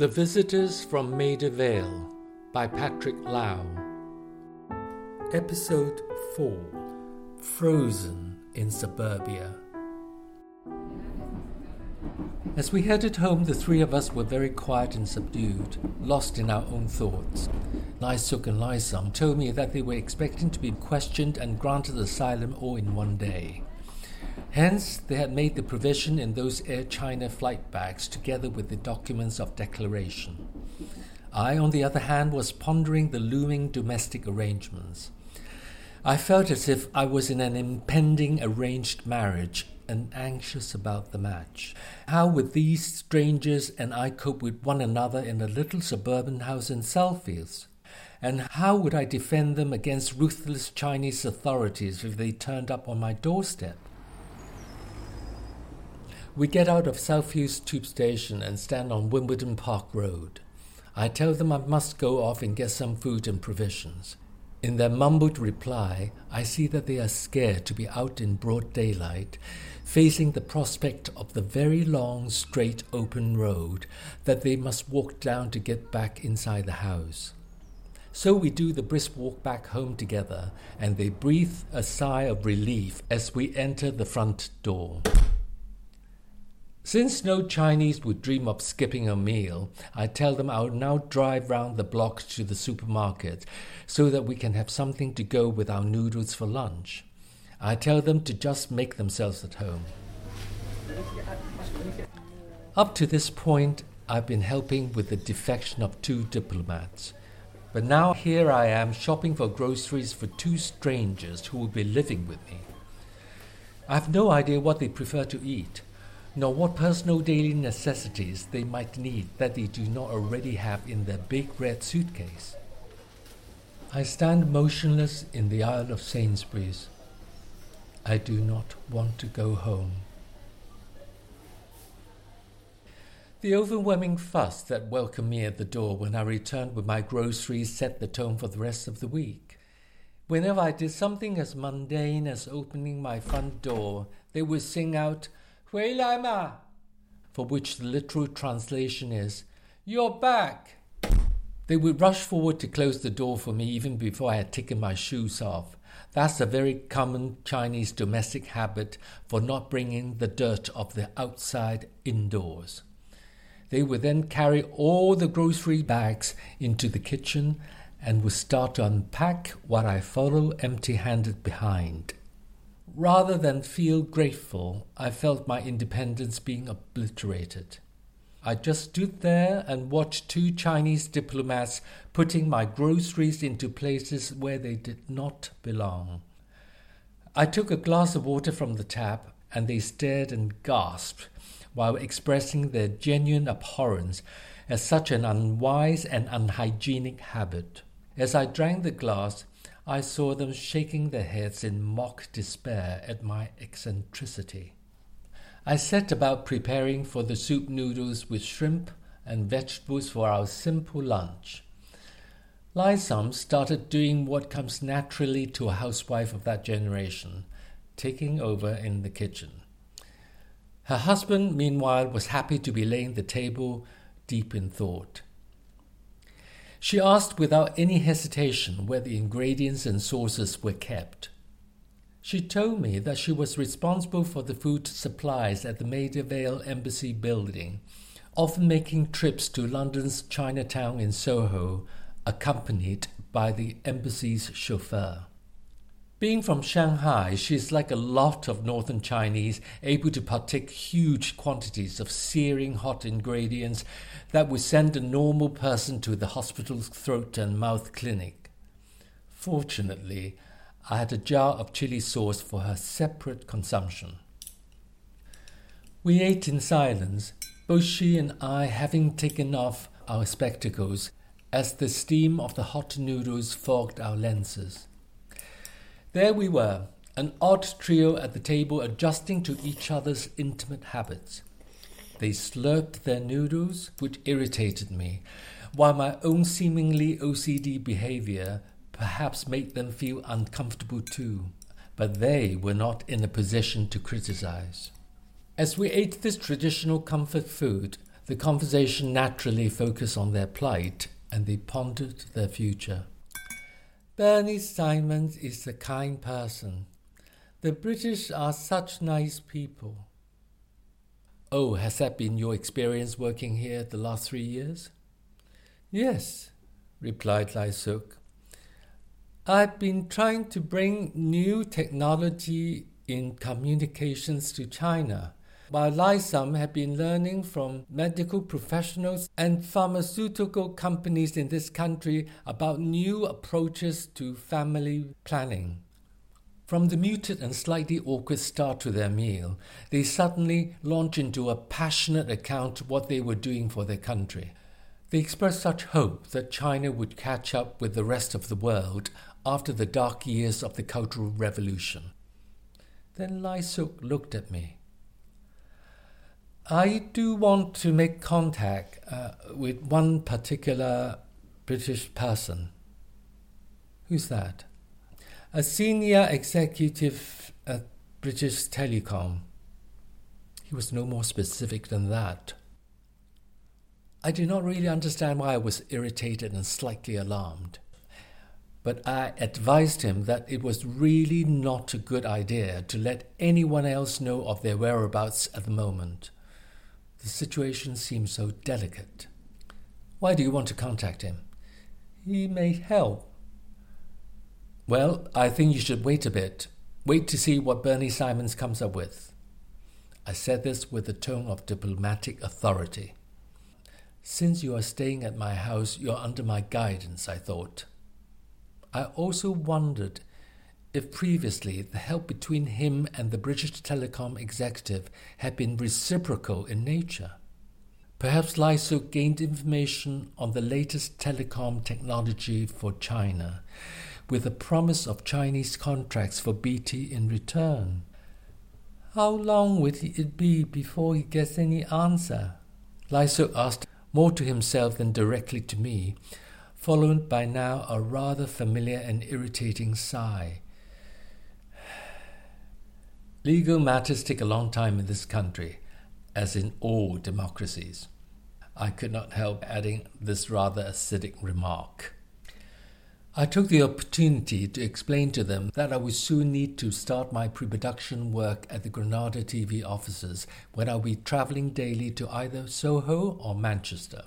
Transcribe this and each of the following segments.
The Visitors from Maida Vale by Patrick Lau. Episode 4 Frozen in Suburbia. As we headed home, the three of us were very quiet and subdued, lost in our own thoughts. Suk and Lai Sam told me that they were expecting to be questioned and granted asylum all in one day. Hence, they had made the provision in those Air China flight bags together with the documents of declaration. I, on the other hand, was pondering the looming domestic arrangements. I felt as if I was in an impending arranged marriage and anxious about the match. How would these strangers and I cope with one another in a little suburban house in Southfields? And how would I defend them against ruthless Chinese authorities if they turned up on my doorstep? We get out of Southfields Tube Station and stand on Wimbledon Park Road. I tell them I must go off and get some food and provisions. In their mumbled reply, I see that they are scared to be out in broad daylight, facing the prospect of the very long, straight, open road that they must walk down to get back inside the house. So we do the brisk walk back home together, and they breathe a sigh of relief as we enter the front door. Since no Chinese would dream of skipping a meal, I tell them I'll now drive round the block to the supermarket so that we can have something to go with our noodles for lunch. I tell them to just make themselves at home. Up to this point, I've been helping with the defection of two diplomats. But now here I am shopping for groceries for two strangers who will be living with me. I have no idea what they prefer to eat nor what personal daily necessities they might need that they do not already have in their big red suitcase. I stand motionless in the aisle of Sainsbury's. I do not want to go home. The overwhelming fuss that welcomed me at the door when I returned with my groceries set the tone for the rest of the week. Whenever I did something as mundane as opening my front door, they would sing out, 回来嘛, for which the literal translation is, You're back. They would rush forward to close the door for me even before I had taken my shoes off. That's a very common Chinese domestic habit for not bringing the dirt of the outside indoors. They would then carry all the grocery bags into the kitchen and would start to unpack while I follow empty handed behind. Rather than feel grateful, I felt my independence being obliterated. I just stood there and watched two Chinese diplomats putting my groceries into places where they did not belong. I took a glass of water from the tap and they stared and gasped while expressing their genuine abhorrence at such an unwise and unhygienic habit. As I drank the glass, I saw them shaking their heads in mock despair at my eccentricity. I set about preparing for the soup noodles with shrimp and vegetables for our simple lunch. Lai Sam started doing what comes naturally to a housewife of that generation, taking over in the kitchen. Her husband, meanwhile, was happy to be laying the table, deep in thought. She asked without any hesitation where the ingredients and sauces were kept. She told me that she was responsible for the food supplies at the Maida Vale Embassy building, often making trips to London's Chinatown in Soho, accompanied by the embassy's chauffeur. Being from Shanghai, she is like a lot of northern Chinese, able to partake huge quantities of searing hot ingredients that would send a normal person to the hospital's throat and mouth clinic. Fortunately, I had a jar of chili sauce for her separate consumption. We ate in silence, both she and I having taken off our spectacles as the steam of the hot noodles fogged our lenses. There we were, an odd trio at the table adjusting to each other's intimate habits. They slurped their noodles, which irritated me, while my own seemingly OCD behavior perhaps made them feel uncomfortable too, but they were not in a position to criticize. As we ate this traditional comfort food, The conversation naturally focused on their plight, and they pondered their future. Bernie Simons is a kind person. The British are such nice people. Oh, has that been your experience working here the last three years? Yes, replied Lai Suk. I've been trying to bring new technology in communications to China, while Lai Sam had been learning from medical professionals and pharmaceutical companies in this country about new approaches to family planning. From the muted and slightly awkward start to their meal, they suddenly launch into a passionate account of what they were doing for their country. They expressed such hope that China would catch up with the rest of the world after the dark years of the Cultural Revolution. Then Lai Suk looked at me. I do want to make contact uh, with one particular British person. Who's that? a senior executive at British Telecom. He was no more specific than that. I did not really understand why I was irritated and slightly alarmed, but I advised him that it was really not a good idea to let anyone else know of their whereabouts at the moment. The situation seems so delicate. Why do you want to contact him? He may help. Well, I think you should wait a bit. Wait to see what Bernie Simons comes up with. I said this with a tone of diplomatic authority. Since you are staying at my house, you're under my guidance, I thought. I also wondered if previously the help between him and the British Telecom executive had been reciprocal in nature. Perhaps Lai gained information on the latest telecom technology for China with a promise of Chinese contracts for BT in return. How long would it be before he gets any answer? Lai asked more to himself than directly to me, followed by now a rather familiar and irritating sigh. Legal matters take a long time in this country, as in all democracies. I could not help adding this rather acidic remark. I took the opportunity to explain to them that I would soon need to start my pre production work at the Granada TV offices when I'll be traveling daily to either Soho or Manchester.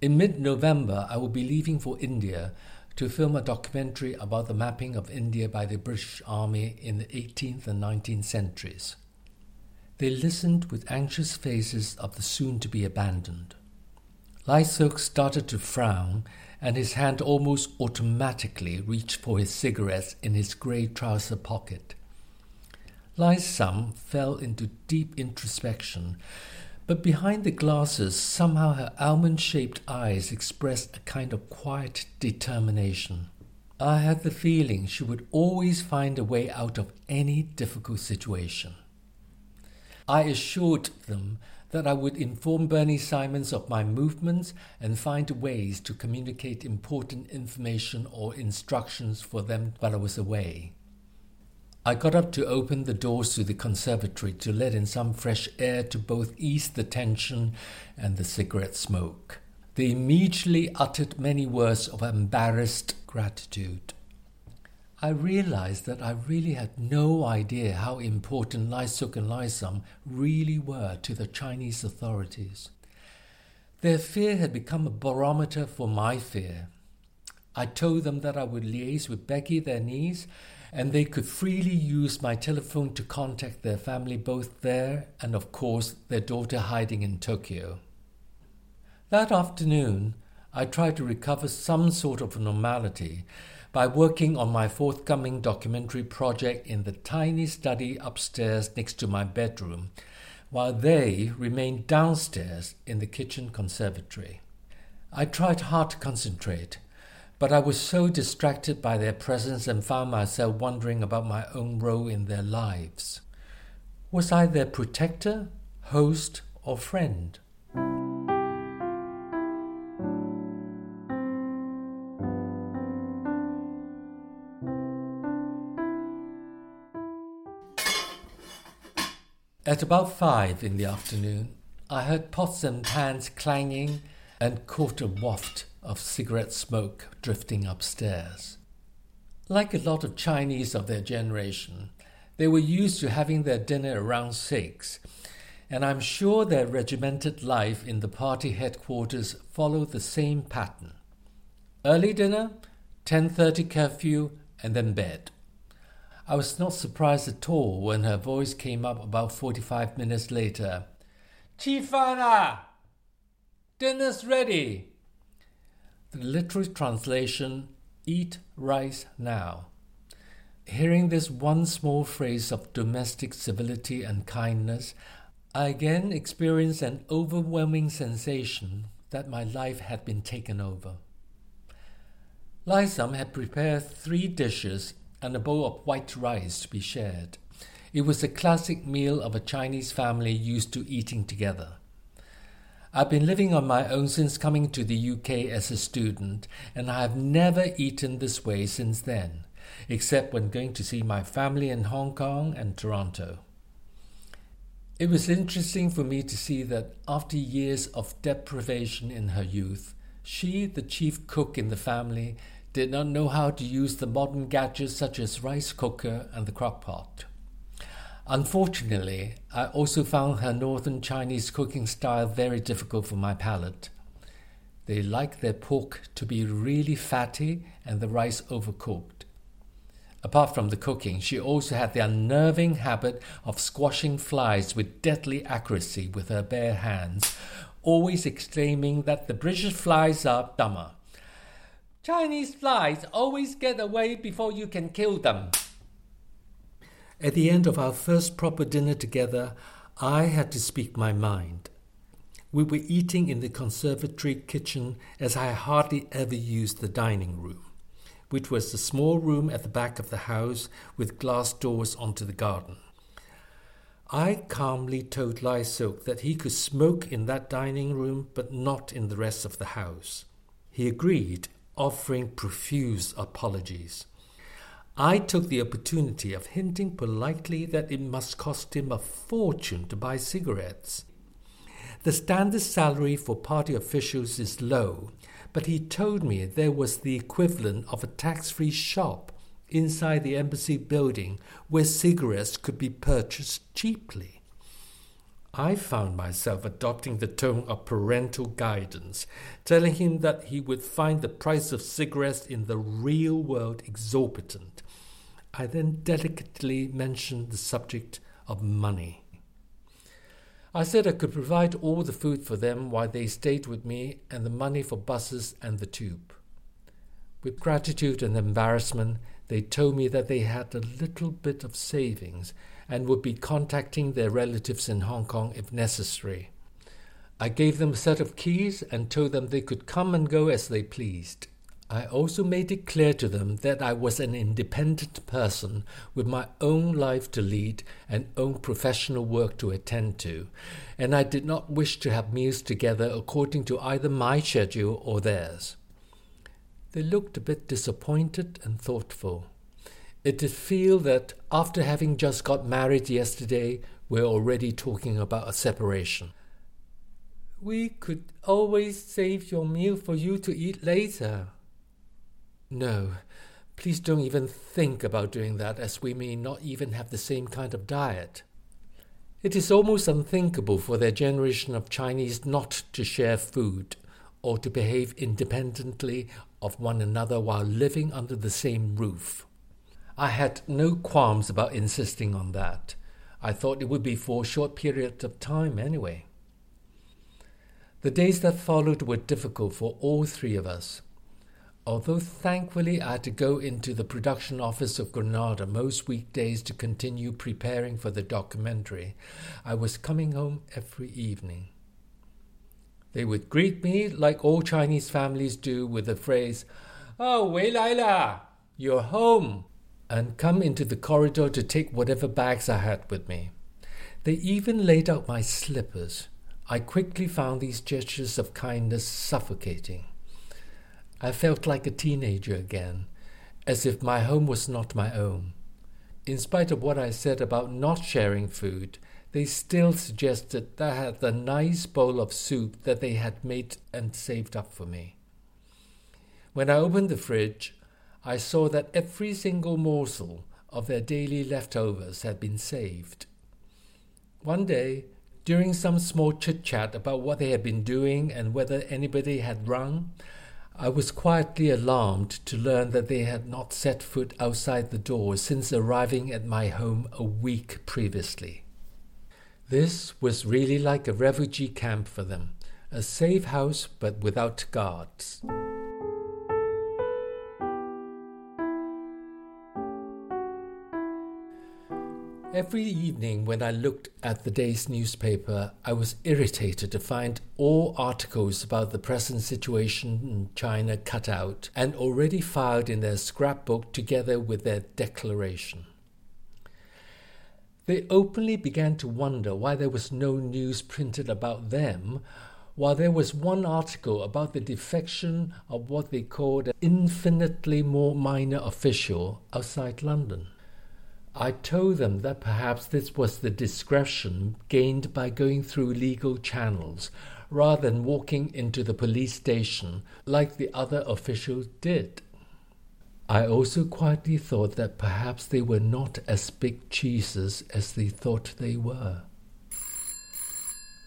In mid November, I will be leaving for India to film a documentary about the mapping of India by the British Army in the 18th and 19th centuries. They listened with anxious faces of the soon to be abandoned. Lai Suk started to frown and his hand almost automatically reached for his cigarettes in his grey trouser pocket. Lai Sam fell into deep introspection, but behind the glasses, somehow her almond shaped eyes expressed a kind of quiet determination. I had the feeling she would always find a way out of any difficult situation. I assured them that I would inform Bernie Simons of my movements and find ways to communicate important information or instructions for them while I was away. I got up to open the doors to the conservatory to let in some fresh air to both ease the tension and the cigarette smoke. They immediately uttered many words of embarrassed gratitude. I realized that I really had no idea how important Lai Suk and Lai Sam really were to the Chinese authorities. Their fear had become a barometer for my fear. I told them that I would liaise with Becky, their niece, and they could freely use my telephone to contact their family both there and, of course, their daughter hiding in Tokyo. That afternoon, I tried to recover some sort of normality by working on my forthcoming documentary project in the tiny study upstairs next to my bedroom, while they remained downstairs in the kitchen conservatory. I tried hard to concentrate, but I was so distracted by their presence and found myself wondering about my own role in their lives. Was I their protector, host, or friend? At about five in the afternoon, I heard pots and pans clanging and caught a waft of cigarette smoke drifting upstairs. Like a lot of Chinese of their generation, they were used to having their dinner around six, and I'm sure their regimented life in the party headquarters followed the same pattern. Early dinner, 10:30 curfew, and then bed. I was not surprised at all when her voice came up about 45 minutes later. Chifana! Dinner's ready! The literal translation Eat rice now. Hearing this one small phrase of domestic civility and kindness, I again experienced an overwhelming sensation that my life had been taken over. Lai Sam had prepared three dishes and a bowl of white rice to be shared. It was a classic meal of a Chinese family used to eating together. I've been living on my own since coming to the UK as a student, and I have never eaten this way since then, except when going to see my family in Hong Kong and Toronto. It was interesting for me to see that after years of deprivation in her youth, she, the chief cook in the family, did not know how to use the modern gadgets such as rice cooker and the crock pot. Unfortunately, I also found her northern Chinese cooking style very difficult for my palate. They like their pork to be really fatty and the rice overcooked. Apart from the cooking, she also had the unnerving habit of squashing flies with deadly accuracy with her bare hands, always exclaiming that the British flies are dumber. Chinese flies always get away before you can kill them. At the end of our first proper dinner together, I had to speak my mind. We were eating in the conservatory kitchen as I hardly ever used the dining room, which was the small room at the back of the house with glass doors onto the garden. I calmly told Lai that he could smoke in that dining room but not in the rest of the house. He agreed, offering profuse apologies. I took the opportunity of hinting politely that it must cost him a fortune to buy cigarettes. The standard salary for party officials is low, but he told me there was the equivalent of a tax free shop inside the embassy building where cigarettes could be purchased cheaply. I found myself adopting the tone of parental guidance, telling him that he would find the price of cigarettes in the real world exorbitant I then delicately mentioned the subject of money. I said I could provide all the food for them while they stayed with me and the money for buses and the tube. With gratitude and embarrassment, they told me that they had a little bit of savings and would be contacting their relatives in Hong Kong if necessary. I gave them a set of keys and told them they could come and go as they pleased. I also made it clear to them that I was an independent person with my own life to lead and own professional work to attend to, and I did not wish to have meals together according to either my schedule or theirs. They looked a bit disappointed and thoughtful. It did feel that after having just got married yesterday, we're already talking about a separation. We could always save your meal for you to eat later, no, please don't even think about doing that, as we may not even have the same kind of diet. It is almost unthinkable for their generation of Chinese not to share food or to behave independently of one another while living under the same roof. I had no qualms about insisting on that. I thought it would be for a short period of time anyway. The days that followed were difficult for all three of us. Although thankfully I had to go into the production office of Granada most weekdays to continue preparing for the documentary, I was coming home every evening. They would greet me like all Chinese families do with the phrase, Oh, Wei Laila, you're home, and come into the corridor to take whatever bags I had with me. They even laid out my slippers. I quickly found these gestures of kindness suffocating. I felt like a teenager again, as if my home was not my own. In spite of what I said about not sharing food, they still suggested that I had the nice bowl of soup that they had made and saved up for me. When I opened the fridge, I saw that every single morsel of their daily leftovers had been saved. One day, during some small chit chat about what they had been doing and whether anybody had rung, I was quietly alarmed to learn that they had not set foot outside the door since arriving at my home a week previously. This was really like a refugee camp for them, a safe house but without guards. Every evening when I looked at the day's newspaper, I was irritated to find all articles about the present situation in China cut out and already filed in their scrapbook together with their declaration. They openly began to wonder why there was no news printed about them, while there was one article about the defection of what they called an infinitely more minor official outside London. I told them that perhaps this was the discretion gained by going through legal channels rather than walking into the police station like the other officials did. I also quietly thought that perhaps they were not as big cheeses as they thought they were.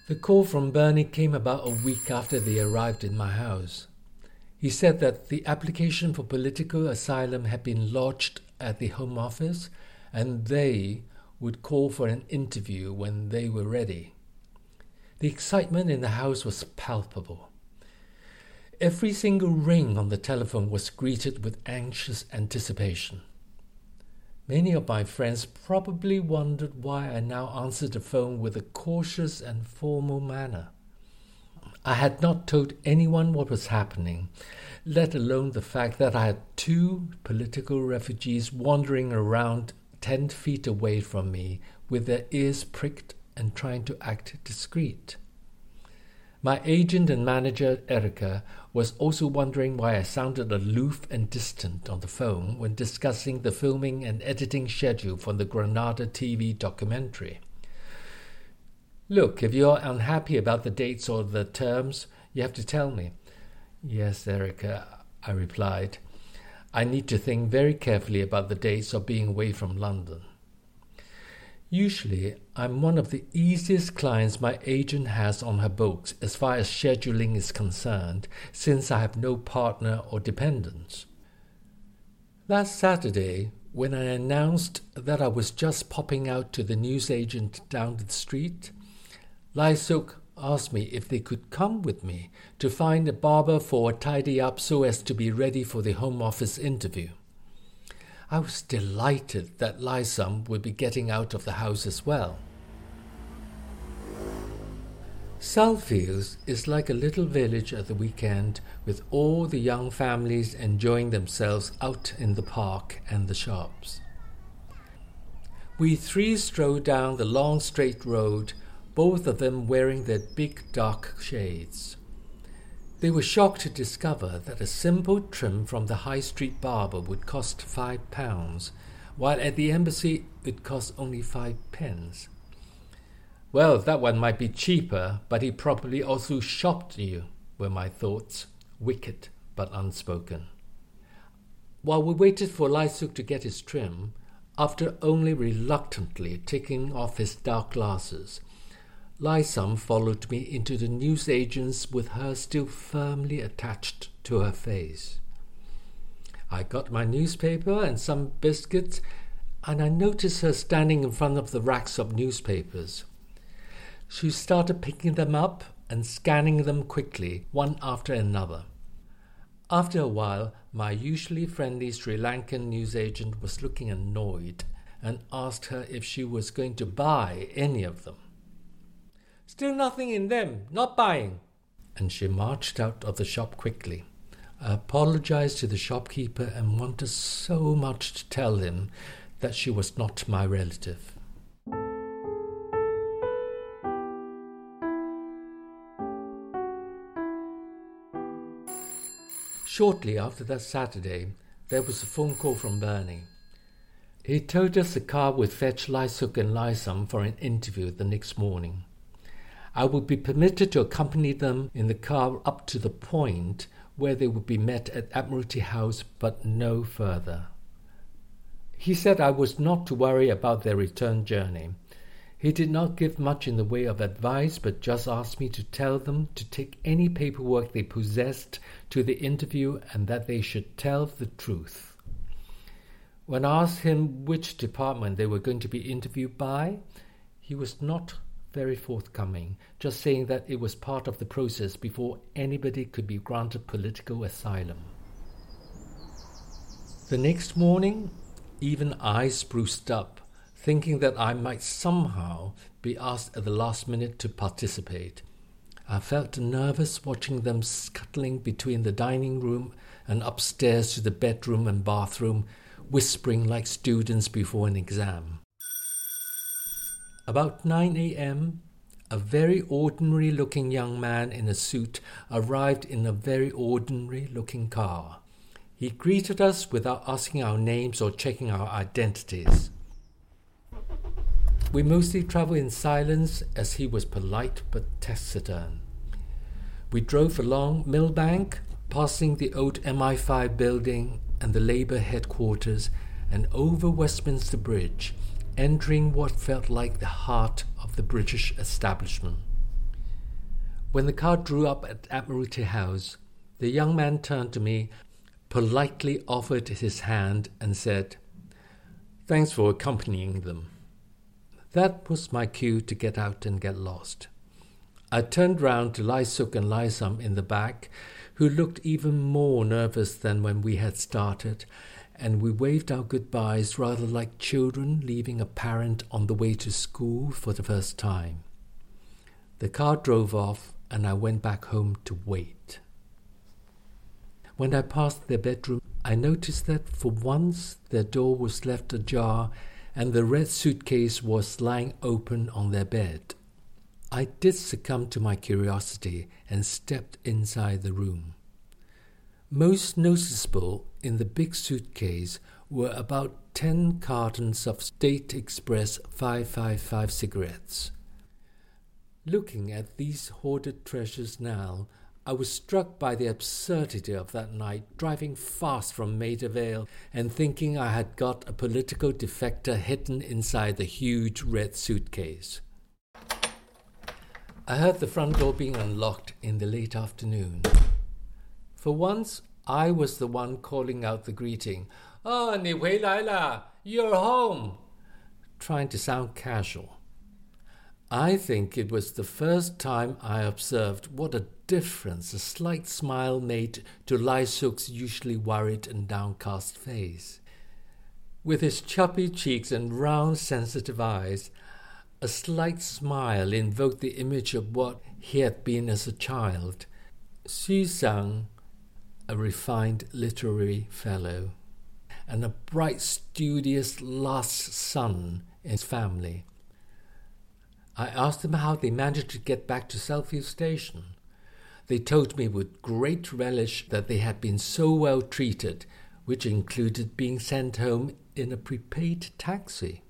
The call from Bernie came about a week after they arrived in my house. He said that the application for political asylum had been lodged at the Home Office and they would call for an interview when they were ready. The excitement in the house was palpable. Every single ring on the telephone was greeted with anxious anticipation. Many of my friends probably wondered why I now answered the phone with a cautious and formal manner. I had not told anyone what was happening, let alone the fact that I had two political refugees wandering around 10 feet away from me with their ears pricked and trying to act discreet. My agent and manager, Erica, was also wondering why I sounded aloof and distant on the phone when discussing the filming and editing schedule for the Granada TV documentary. Look, if you're unhappy about the dates or the terms, you have to tell me. Yes, Erica, I replied. I need to think very carefully about the dates of being away from London. Usually, I'm one of the easiest clients my agent has on her books as far as scheduling is concerned, since I have no partner or dependents. Last Saturday, when I announced that I was just popping out to the newsagent down the street, Lai Suk asked me if they could come with me to find a barber for a tidy up so as to be ready for the Home Office interview. I was delighted that Lai Sam would be getting out of the house as well. Southfields is like a little village at the weekend with all the young families enjoying themselves out in the park and the shops. We three strolled down the long straight road both of them wearing their big dark shades. They were shocked to discover that a simple trim from the high street barber would cost five pounds, while at the embassy it cost only five pence. Well, that one might be cheaper, but he probably also shopped you, were my thoughts, wicked but unspoken. While we waited for Lai Suk to get his trim, after only reluctantly taking off his dark glasses, Lai Sam followed me into the newsagent's with her still firmly attached to her face. I got my newspaper and some biscuits, and I noticed her standing in front of the racks of newspapers. She started picking them up and scanning them quickly, one after another. After a while, my usually friendly Sri Lankan newsagent was looking annoyed and asked her if she was going to buy any of them. Still nothing in them, not buying. And she marched out of the shop quickly. I apologized to the shopkeeper and wanted so much to tell him that she was not my relative. Shortly after that Saturday, there was a phone call from Bernie. He told us the car would fetch Lai Suk and Lai Sam for an interview the next morning. I would be permitted to accompany them in the car up to the point where they would be met at Admiralty House, but no further. He said I was not to worry about their return journey. He did not give much in the way of advice, but just asked me to tell them to take any paperwork they possessed to the interview and that they should tell the truth. When I asked him which department they were going to be interviewed by, he was not very forthcoming, just saying that it was part of the process before anybody could be granted political asylum. The next morning, even I spruced up, thinking that I might somehow be asked at the last minute to participate. I felt nervous watching them scuttling between the dining room and upstairs to the bedroom and bathroom whispering like students before an exam. About 9 a.m., a very ordinary looking young man in a suit arrived in a very ordinary looking car. He greeted us without asking our names or checking our identities. We mostly travelled in silence as he was polite but taciturn. We drove along Millbank, passing the old MI5 building and the Labour headquarters and over Westminster Bridge, entering what felt like the heart of the British establishment. When the car drew up at Admiralty House, the young man turned to me, politely offered his hand, and said, Thanks for accompanying them. That was my cue to get out and get lost. I turned round to Lai Suk and Lai Sam in the back who looked even more nervous than when we had started, and we waved our goodbyes rather like children leaving a parent on the way to school for the first time. The car drove off, and I went back home to wait. When I passed their bedroom, I noticed that for once their door was left ajar and the red suitcase was lying open on their bed. I did succumb to my curiosity and stepped inside the room. Most noticeable in the big suitcase were about 10 cartons of State Express 555 cigarettes. Looking at these hoarded treasures now, I was struck by the absurdity of that night driving fast from Maida Vale and thinking I had got a political defector hidden inside the huge red suitcase. I heard the front door being unlocked in the late afternoon. For once, I was the one calling out the greeting. Oh, 你回来了, you're home. Trying to sound casual. I think it was the first time I observed what a difference a slight smile made to Lai Suk's usually worried and downcast face. With his chubby cheeks and round, sensitive eyes, a slight smile invoked the image of what he had been as a child. Xu Sang, a refined literary fellow, and a bright, studious last son in his family. I asked them how they managed to get back to Southfields Station. They told me with great relish that they had been so well treated, which included being sent home in a prepaid taxi.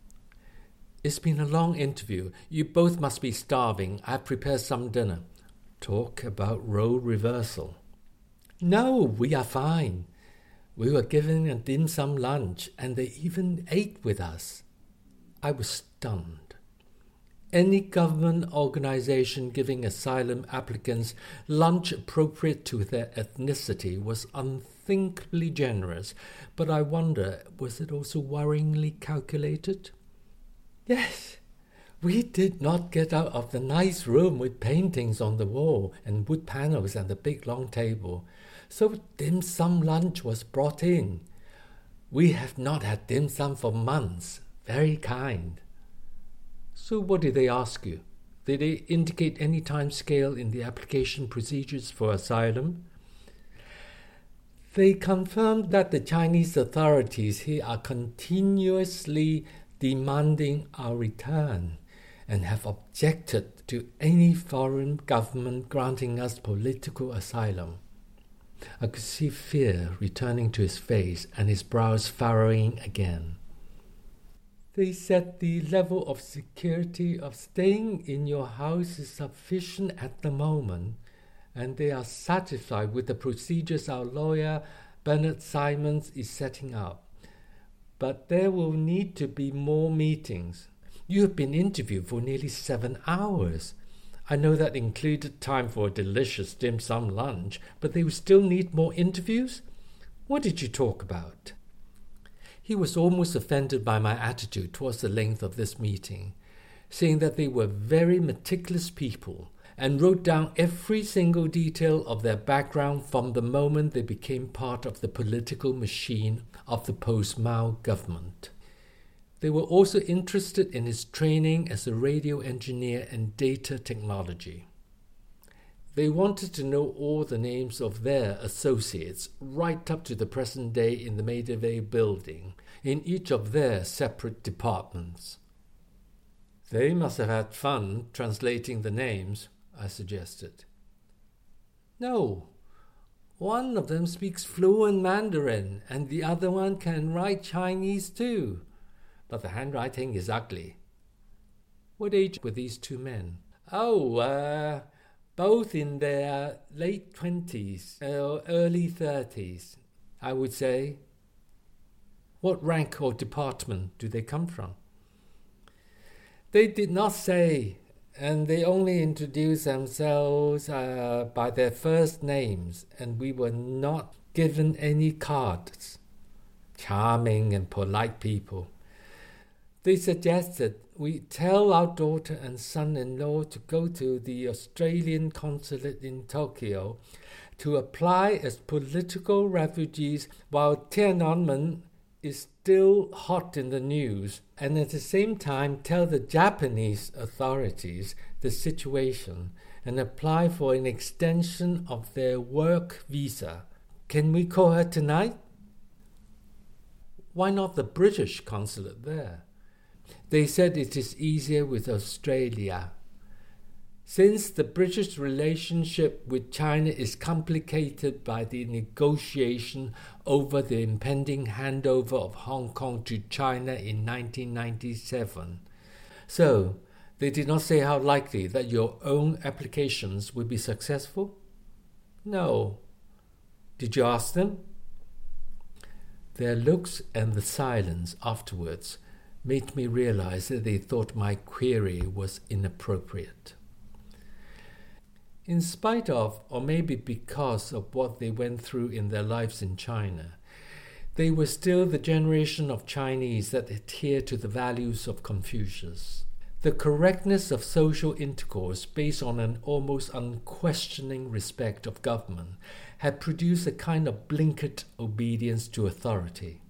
It's been a long interview. You both must be starving. I've prepared some dinner. Talk about role reversal. No, we are fine. We were given a dim sum lunch, and they even ate with us. I was stunned. Any government organization giving asylum applicants lunch appropriate to their ethnicity was unthinkably generous, but I wonder was it also worryingly calculated? Yes, we did not get out of the nice room with paintings on the wall and wood panels and the big long table, so dim sum lunch was brought in. We have not had dim sum for months. Very kind. So, what did they ask you? Did they indicate any time scale in the application procedures for asylum? They confirmed that the Chinese authorities here are continuously demanding our return and have objected to any foreign government granting us political asylum. I could see fear returning to his face and his brows furrowing again. They said the level of security of staying in your house is sufficient at the moment, and they are satisfied with the procedures our lawyer Bernard Simons is setting up. But there will need to be more meetings. You have been interviewed for nearly seven hours. I know that included time for a delicious dim sum lunch, but they still need more interviews? What did you talk about? He was almost offended by my attitude towards the length of this meeting, seeing that they were very meticulous people and wrote down every single detail of their background from the moment they became part of the political machine of the post Mao government. They were also interested in his training as a radio engineer and data technology. They wanted to know all the names of their associates right up to the present day in the Vale building, in each of their separate departments. They must have had fun translating the names, I suggested. No. One of them speaks fluent Mandarin, and the other one can write Chinese too. But the handwriting is ugly. What age were these two men? Oh, uh, both in their late 20s or early 30s, I would say. What rank or department do they come from? They did not say, and they only introduced themselves uh, by their first names, and we were not given any cards. Charming and polite people. They suggested we tell our daughter and son in law to go to the Australian consulate in Tokyo to apply as political refugees while Tiananmen is still hot in the news, and at the same time tell the Japanese authorities the situation and apply for an extension of their work visa. Can we call her tonight? Why not the British consulate there? They said it is easier with Australia. Since the British relationship with China is complicated by the negotiation over the impending handover of Hong Kong to China in 1997. So, they did not say how likely that your own applications would be successful? No. Did you ask them? Their looks and the silence afterwards made me realize that they thought my query was inappropriate. In spite of, or maybe because of what they went through in their lives in China, they were still the generation of Chinese that adhere to the values of Confucius. The correctness of social intercourse based on an almost unquestioning respect of government had produced a kind of blinkered obedience to authority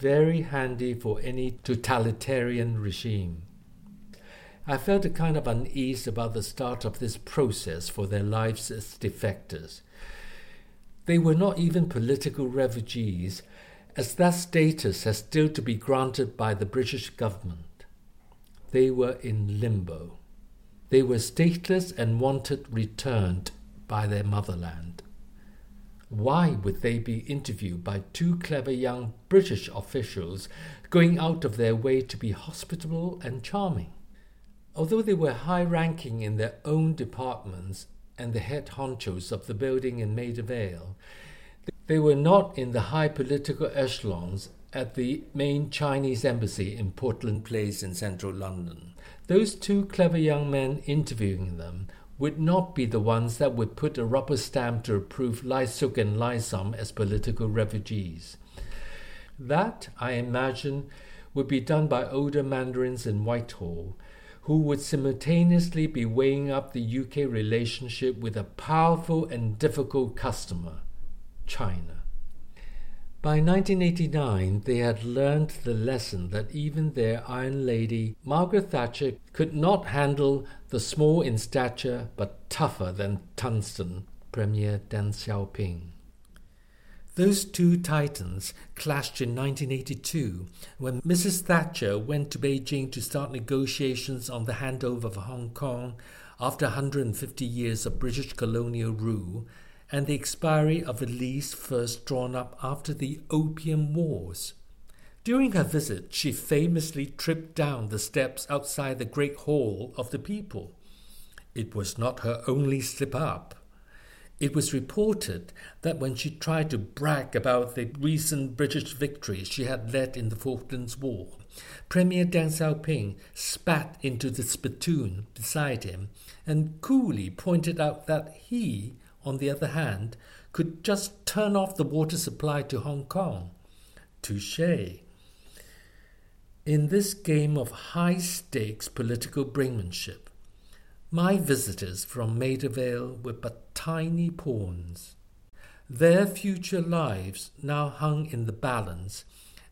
very handy for any totalitarian regime. I felt a kind of unease about the start of this process for their lives as defectors. They were not even political refugees, as that status has still to be granted by the British government. They were in limbo. They were stateless and wanted returned by their motherland. Why would they be interviewed by two clever young British officials going out of their way to be hospitable and charming? Although they were high ranking in their own departments and the head honchos of the building in Maida Vale, they were not in the high political echelons at the main Chinese embassy in Portland Place in central London. Those two clever young men interviewing them would not be the ones that would put a rubber stamp to approve Lai Suk and Lai as political refugees. That, I imagine, would be done by older mandarins in Whitehall, who would simultaneously be weighing up the UK relationship with a powerful and difficult customer, China. By 1989, they had learned the lesson that even their Iron Lady, Margaret Thatcher, could not handle the small in stature but tougher than tungsten Premier Deng Xiaoping. Those two titans clashed in 1982 when Mrs. Thatcher went to Beijing to start negotiations on the handover of Hong Kong after 150 years of British colonial rule and the expiry of a lease first drawn up after the Opium Wars. During her visit, she famously tripped down the steps outside the great hall of the people. It was not her only slip up. It was reported that when she tried to brag about the recent British victories she had led in the Falklands War, Premier Deng Xiaoping spat into the spittoon beside him and coolly pointed out that he, on the other hand, could just turn off the water supply to Hong Kong. Touche. In this game of high stakes political brinkmanship, my visitors from Maida were but tiny pawns. Their future lives now hung in the balance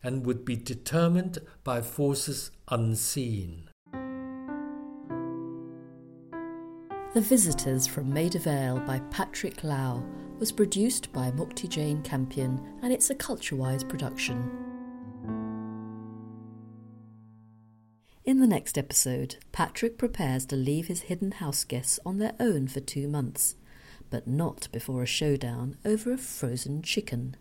and would be determined by forces unseen. The Visitors from Maida Vale by Patrick Lau was produced by Mukti Jain Campion and it's a Culturewise production. In the next episode, Patrick prepares to leave his hidden house guests on their own for two months, but not before a showdown over a frozen chicken.